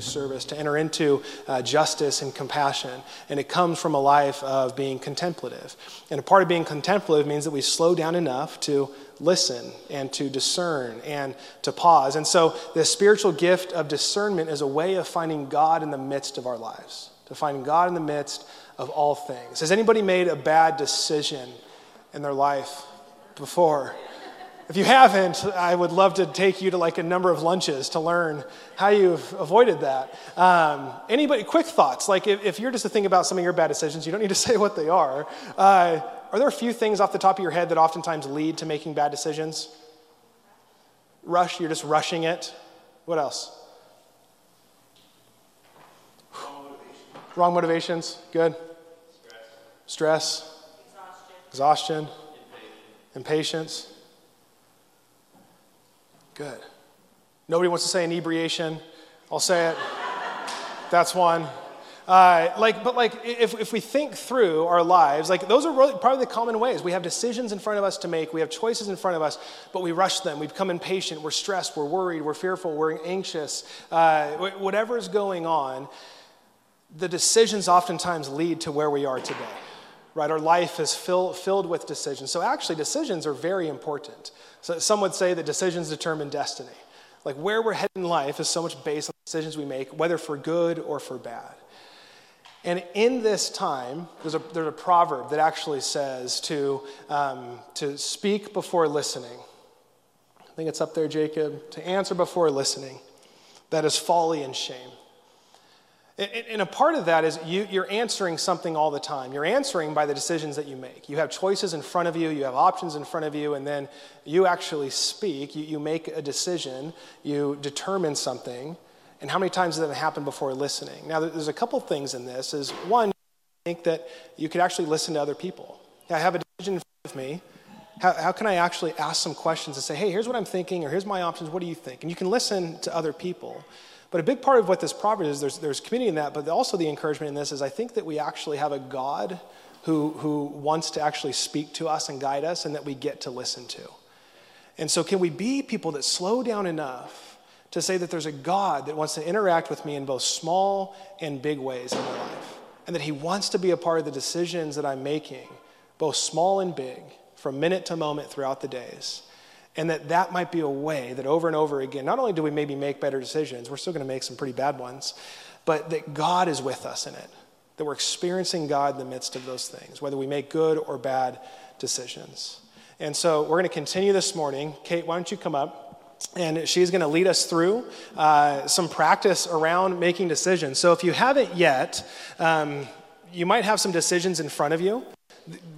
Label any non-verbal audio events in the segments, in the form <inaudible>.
service, to enter into uh, justice and compassion. And it comes from a life of being contemplative. And a part of being contemplative means that we slow down enough to listen and to discern and to pause. And so, the spiritual gift of discernment is a way of finding God in the midst of our lives, to find God in the midst of all things. Has anybody made a bad decision in their life before? If you haven't, I would love to take you to like a number of lunches to learn how you've avoided that. Um, anybody, quick thoughts? Like if, if, you're just to think about some of your bad decisions, you don't need to <laughs> say what they are. Uh, are there a few things off the top of your head that oftentimes lead to making bad decisions? Rush, you're just rushing it. What else? Wrong motivations. Good. Stress. Stress. Exhaustion. Exhaustion. Impatience. Good. Nobody wants to say inebriation. I'll say it. That's one. Uh, like, but like, if, if we think through our lives, like those are really probably the common ways. We have decisions in front of us to make. We have choices in front of us, but we rush them. We become impatient. We're stressed. We're worried. We're fearful. We're anxious. Uh, whatever is going on, the decisions oftentimes lead to where we are today. Right? Our life is fill, filled with decisions. So actually, decisions are very important. So some would say that decisions determine destiny. Like where we're headed in life is so much based on decisions we make, whether for good or for bad. And in this time, there's a, there's a proverb that actually says to, um, to speak before listening. I think it's up there, Jacob. To answer before listening. That is folly and shame. And a part of that is you, you're answering something all the time. You're answering by the decisions that you make. You have choices in front of you, you have options in front of you, and then you actually speak. You, you make a decision, you determine something. And how many times does that happen before listening? Now, there's a couple things in this. Is one, I think that you could actually listen to other people. I have a decision in front of me. How, how can I actually ask some questions and say, hey, here's what I'm thinking, or here's my options, what do you think? And you can listen to other people. But a big part of what this proverb is, there's, there's community in that, but also the encouragement in this is I think that we actually have a God who, who wants to actually speak to us and guide us and that we get to listen to. And so, can we be people that slow down enough to say that there's a God that wants to interact with me in both small and big ways in my life? And that He wants to be a part of the decisions that I'm making, both small and big, from minute to moment throughout the days. And that that might be a way that over and over again, not only do we maybe make better decisions, we're still going to make some pretty bad ones, but that God is with us in it. That we're experiencing God in the midst of those things, whether we make good or bad decisions. And so we're going to continue this morning. Kate, why don't you come up? and she's going to lead us through uh, some practice around making decisions. So if you haven't yet, um, you might have some decisions in front of you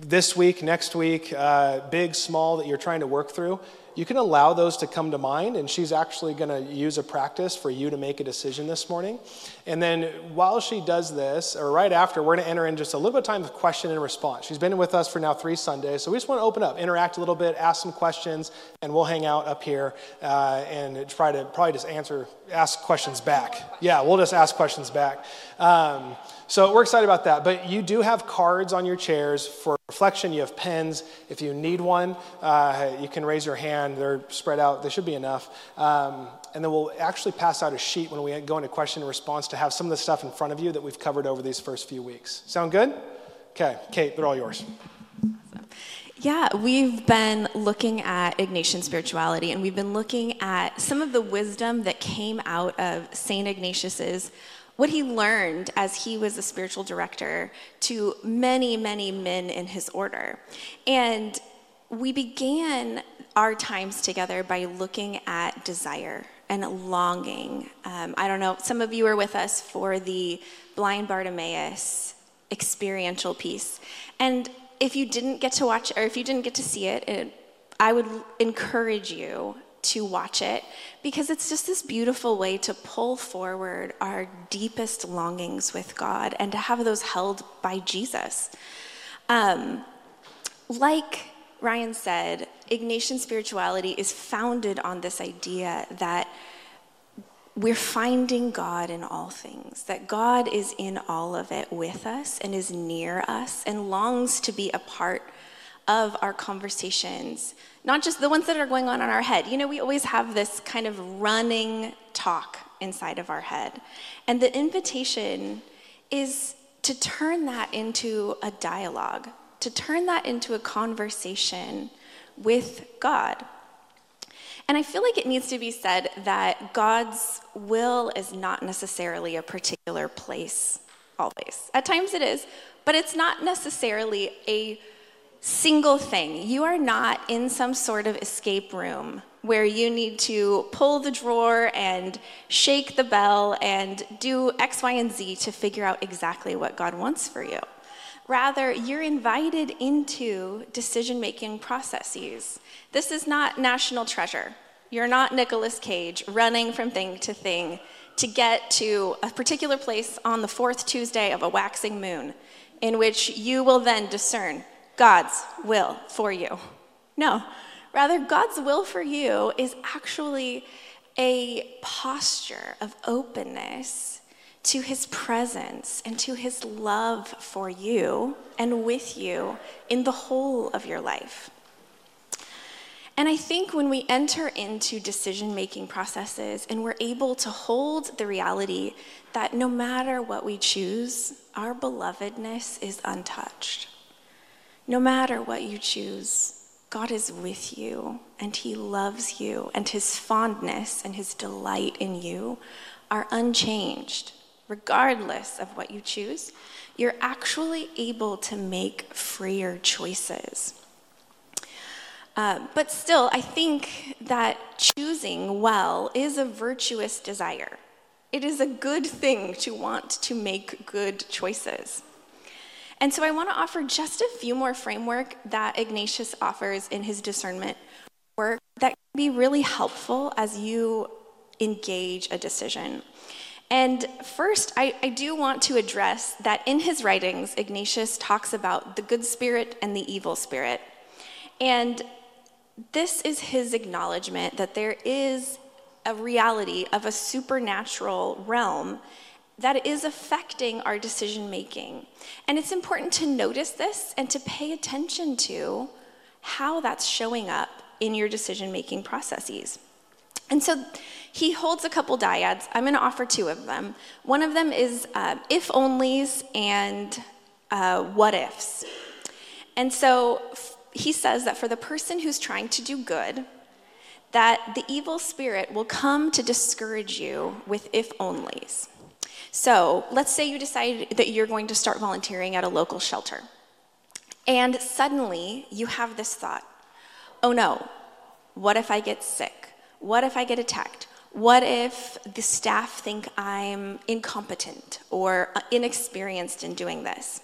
this week, next week, uh, big, small, that you're trying to work through you can allow those to come to mind, and she's actually going to use a practice for you to make a decision this morning. And then while she does this, or right after, we're going to enter in just a little bit of time of question and response. She's been with us for now three Sundays, so we just want to open up, interact a little bit, ask some questions, and we'll hang out up here uh, and try to probably just answer, ask questions back. Yeah, we'll just ask questions back. Um, so we're excited about that. But you do have cards on your chairs for reflection. You have pens. If you need one, uh, you can raise your hand. They're spread out. They should be enough. Um, and then we'll actually pass out a sheet when we go into question and response to have some of the stuff in front of you that we've covered over these first few weeks. Sound good? Okay, Kate, they're all yours. Yeah, we've been looking at Ignatian spirituality, and we've been looking at some of the wisdom that came out of St. Ignatius's what he learned as he was a spiritual director to many, many men in his order. And we began our times together by looking at desire and longing. Um, I don't know, some of you were with us for the blind Bartimaeus experiential piece. And if you didn't get to watch, or if you didn't get to see it, it I would encourage you to watch it because it's just this beautiful way to pull forward our deepest longings with God and to have those held by Jesus. Um, like Ryan said, Ignatian spirituality is founded on this idea that we're finding God in all things, that God is in all of it with us and is near us and longs to be a part of our conversations, not just the ones that are going on in our head. You know, we always have this kind of running talk inside of our head. And the invitation is to turn that into a dialogue, to turn that into a conversation with God. And I feel like it needs to be said that God's will is not necessarily a particular place always. At times it is, but it's not necessarily a single thing. You are not in some sort of escape room where you need to pull the drawer and shake the bell and do X, Y, and Z to figure out exactly what God wants for you. Rather, you're invited into decision making processes. This is not national treasure. You're not Nicolas Cage running from thing to thing to get to a particular place on the fourth Tuesday of a waxing moon, in which you will then discern God's will for you. No, rather, God's will for you is actually a posture of openness to his presence and to his love for you and with you in the whole of your life. And I think when we enter into decision making processes and we're able to hold the reality that no matter what we choose, our belovedness is untouched. No matter what you choose, God is with you and he loves you, and his fondness and his delight in you are unchanged regardless of what you choose, you're actually able to make freer choices. Uh, but still, I think that choosing well is a virtuous desire. It is a good thing to want to make good choices. And so I want to offer just a few more framework that Ignatius offers in his discernment work that can be really helpful as you engage a decision. And first, I, I, do want to address that in his writings, Ignatius talks about the good spirit and the evil spirit. And this is his acknowledgement that there is a reality of a supernatural realm that is affecting our decision making. And it's important to notice this and to pay attention to how that's showing up in your decision making processes. And so he holds a couple dyads. I'm going to offer two of them. One of them is uh, if onlys and uh, what ifs. And so he says that for the person who's trying to do good, that the evil spirit will come to discourage you with if onlys. So let's say you decide that you're going to start volunteering at a local shelter. And suddenly you have this thought oh no, what if I get sick? What if I get attacked? What if the staff think I'm incompetent or uh, inexperienced in doing this?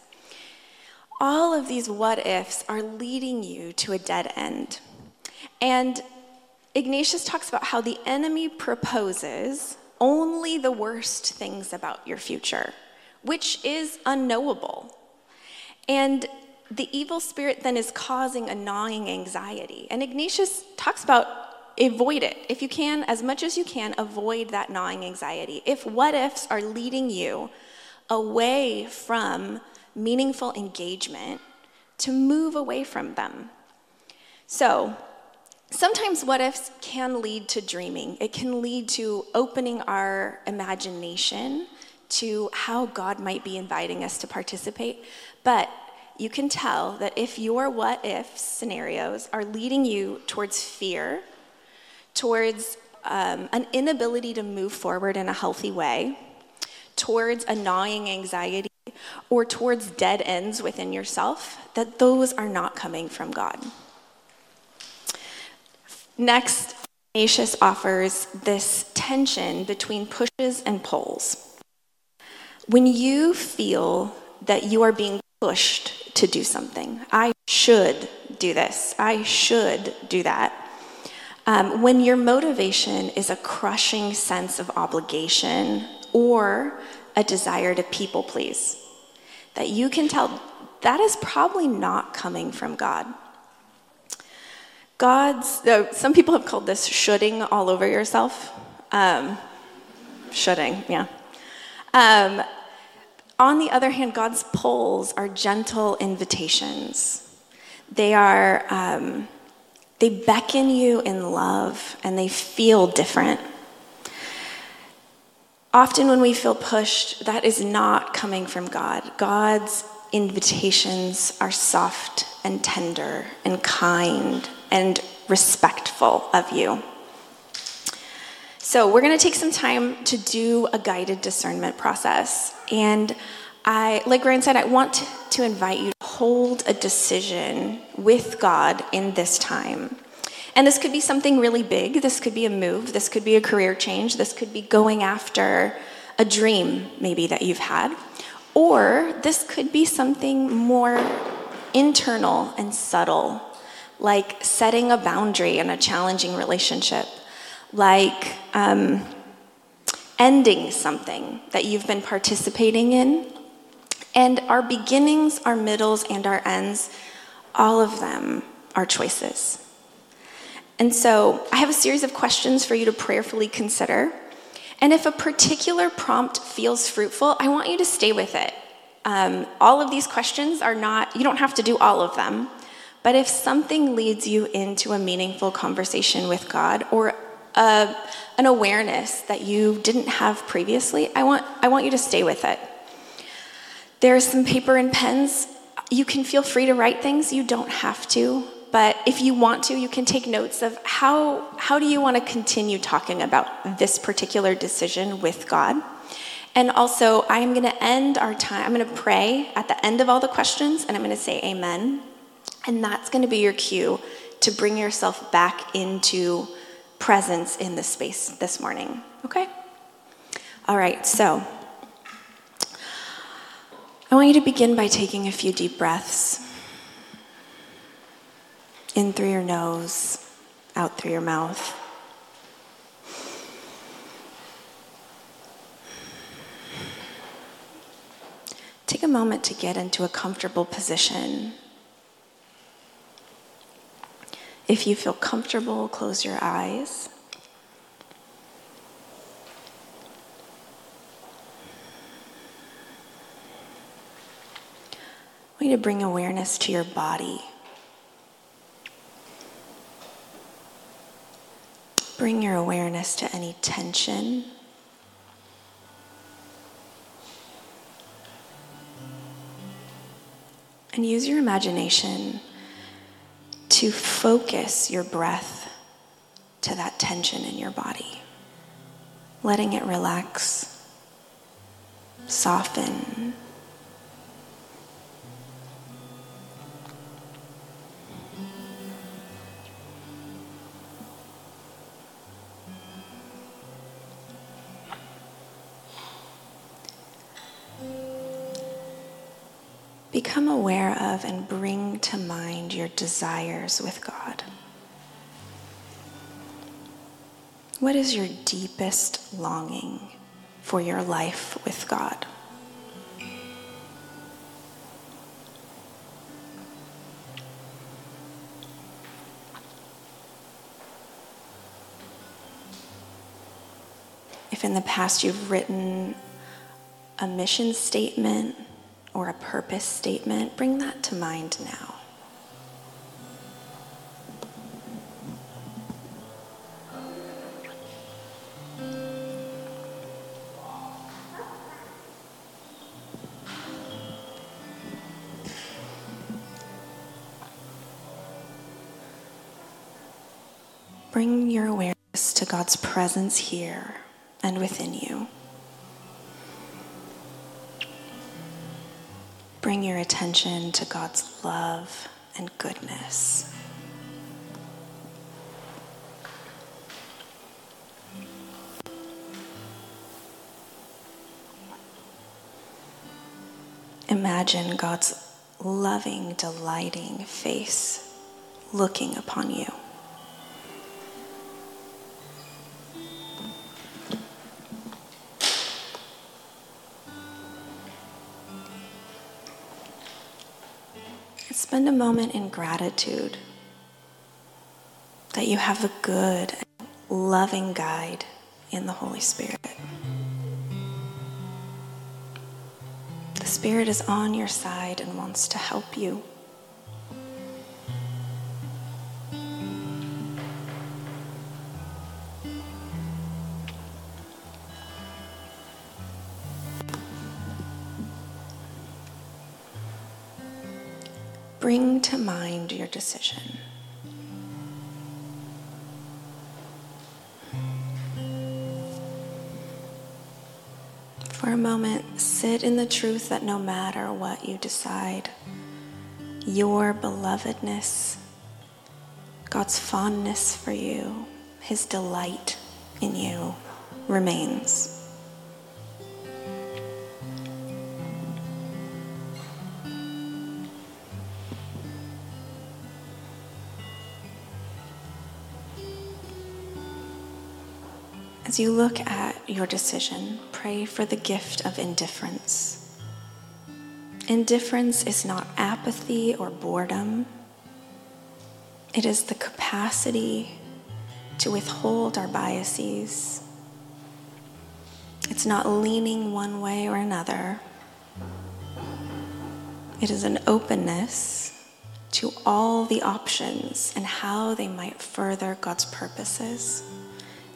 All of these what ifs are leading you to a dead end. And Ignatius talks about how the enemy proposes only the worst things about your future, which is unknowable. And the evil spirit then is causing a gnawing anxiety. And Ignatius talks about avoid it. If you can, as much as you can, avoid that gnawing anxiety. If what ifs are leading you away from meaningful engagement, to move away from them. So, sometimes what ifs can lead to dreaming, it can lead to opening our imagination to how God might be inviting us to participate. But you can tell that if your what if scenarios are leading you towards fear, towards um, an inability to move forward in a healthy way, towards a gnawing anxiety, or towards dead ends within yourself, that those are not coming from God. Next, Ignatius offers this tension between pushes and pulls. When you feel that you are being pushed to do something, I should do this, I should do that, um, when your motivation is a crushing sense of obligation or a desire to people please, that you can tell that is probably not coming from God. God's, uh, some people have called this shoulding all over yourself. Um, shoulding, yeah. Um, on the other hand, God's pulls are gentle invitations. They are um, they beckon you in love and they feel different. Often, when we feel pushed, that is not coming from God. God's invitations are soft and tender and kind and respectful of you. So, we're going to take some time to do a guided discernment process. And I, like Ryan said, I want to invite you to hold a decision with God in this time. And this could be something really big. This could be a move. This could be a career change. This could be going after a dream, maybe, that you've had. Or this could be something more internal and subtle, like setting a boundary in a challenging relationship, like um, ending something that you've been participating in and our beginnings, our middles, and our ends, all of them are choices. And so I have a series of questions for you to prayerfully consider. And if a particular prompt feels fruitful, I want you to stay with it. Um, all of these questions are not, you don't have to do all of them. But if something leads you into a meaningful conversation with God or a, an awareness that you didn't have previously, I want, I want you to stay with it. There's some paper and pens. You can feel free to write things, you don't have to. But if you want to, you can take notes of how, how do you want to continue talking about this particular decision with God. And also, I'm going to end our time, I'm going to pray at the end of all the questions, and I'm going to say amen. And that's going to be your cue to bring yourself back into presence in this space this morning. Okay? All right, so I want you to begin by taking a few deep breaths in through your nose, out through your mouth. Take a moment to get into a comfortable position. If you feel comfortable, close your eyes. want you to bring awareness to your body. Bring your awareness to any tension. And use your imagination to focus your breath to that tension in your body, letting it relax, soften, and bring to mind your desires with God. What is your deepest longing for your life with God? If in the past you've written a mission statement, or a purpose statement, bring that to mind now. Bring your awareness to God's presence here and within you. Bring your attention to God's love and goodness. Imagine God's loving, delighting face looking upon you. Moment in gratitude that you have a good, loving guide in the Holy Spirit. The Spirit is on your side and wants to help you. To mind your decision. For a moment, sit in the truth that no matter what you decide, your belovedness, God's fondness for you, His delight in you remains. As you look at your decision, pray for the gift of indifference. Indifference is not apathy or boredom, it is the capacity to withhold our biases. It's not leaning one way or another. It is an openness to all the options and how they might further God's purposes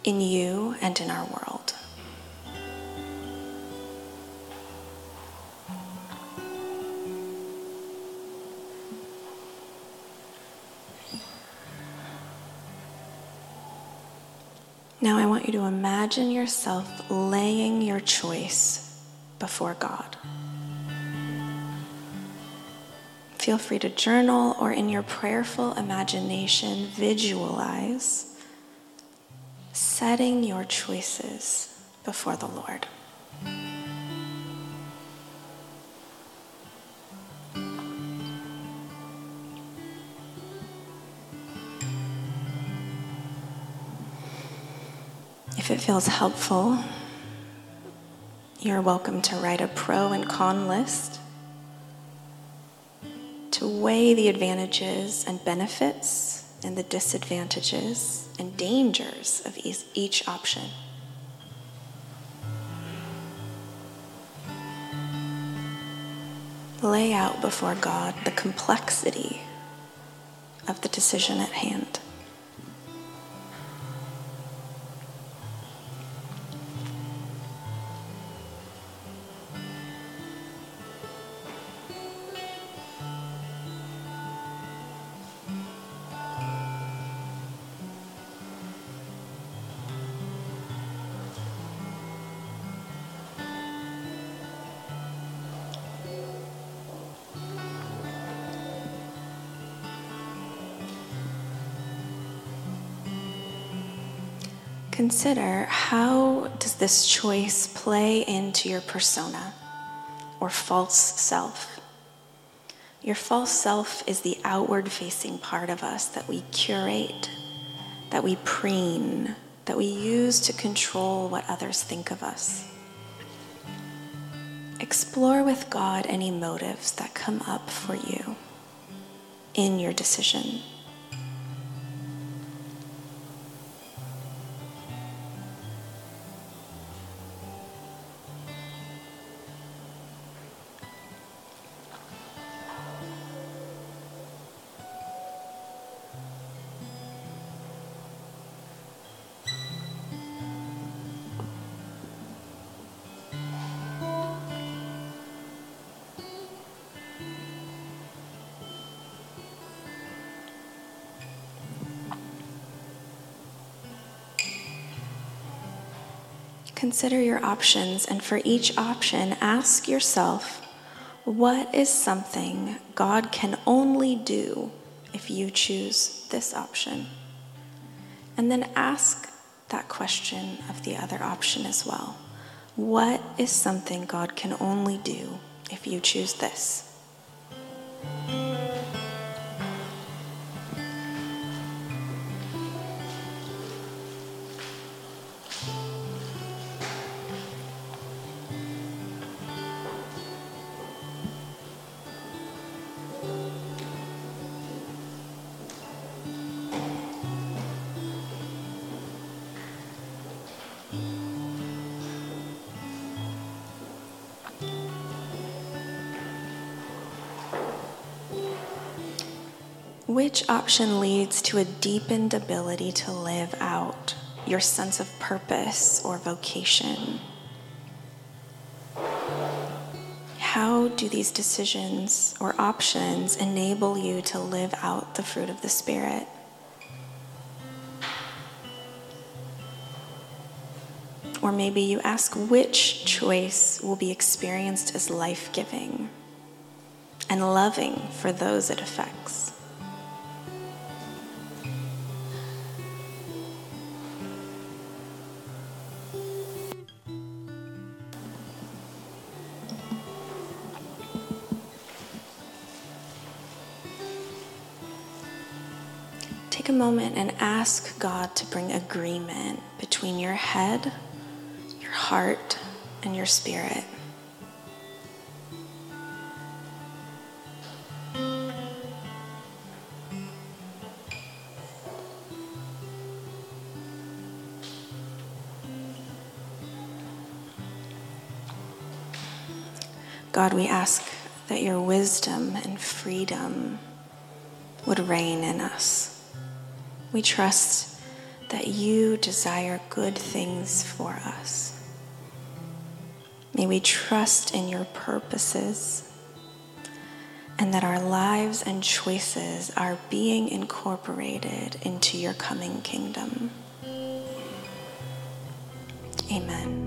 in you and in our world. Now, I want you to imagine yourself laying your choice before God. Feel free to journal or in your prayerful imagination visualize setting your choices before the Lord. If it feels helpful, you're welcome to write a pro and con list to weigh the advantages and benefits and the disadvantages and dangers of each option. Lay out before God the complexity of the decision at hand. Consider how does this choice play into your persona or false self? Your false self is the outward facing part of us that we curate, that we preen, that we use to control what others think of us. Explore with God any motives that come up for you in your decision. Consider your options, and for each option, ask yourself what is something God can only do if you choose this option? And then ask that question of the other option as well. What is something God can only do if you choose this? Which option leads to a deepened ability to live out your sense of purpose or vocation? how do these decisions or options enable you to live out the fruit of the Spirit? Or maybe you ask which choice will be experienced as life giving and loving for those it affects. Moment and ask God to bring agreement between your head, your heart, and your spirit. God, we ask that your wisdom and freedom would reign in us. We trust that you desire good things for us. May we trust in your purposes and that our lives and choices are being incorporated into your coming kingdom. Amen.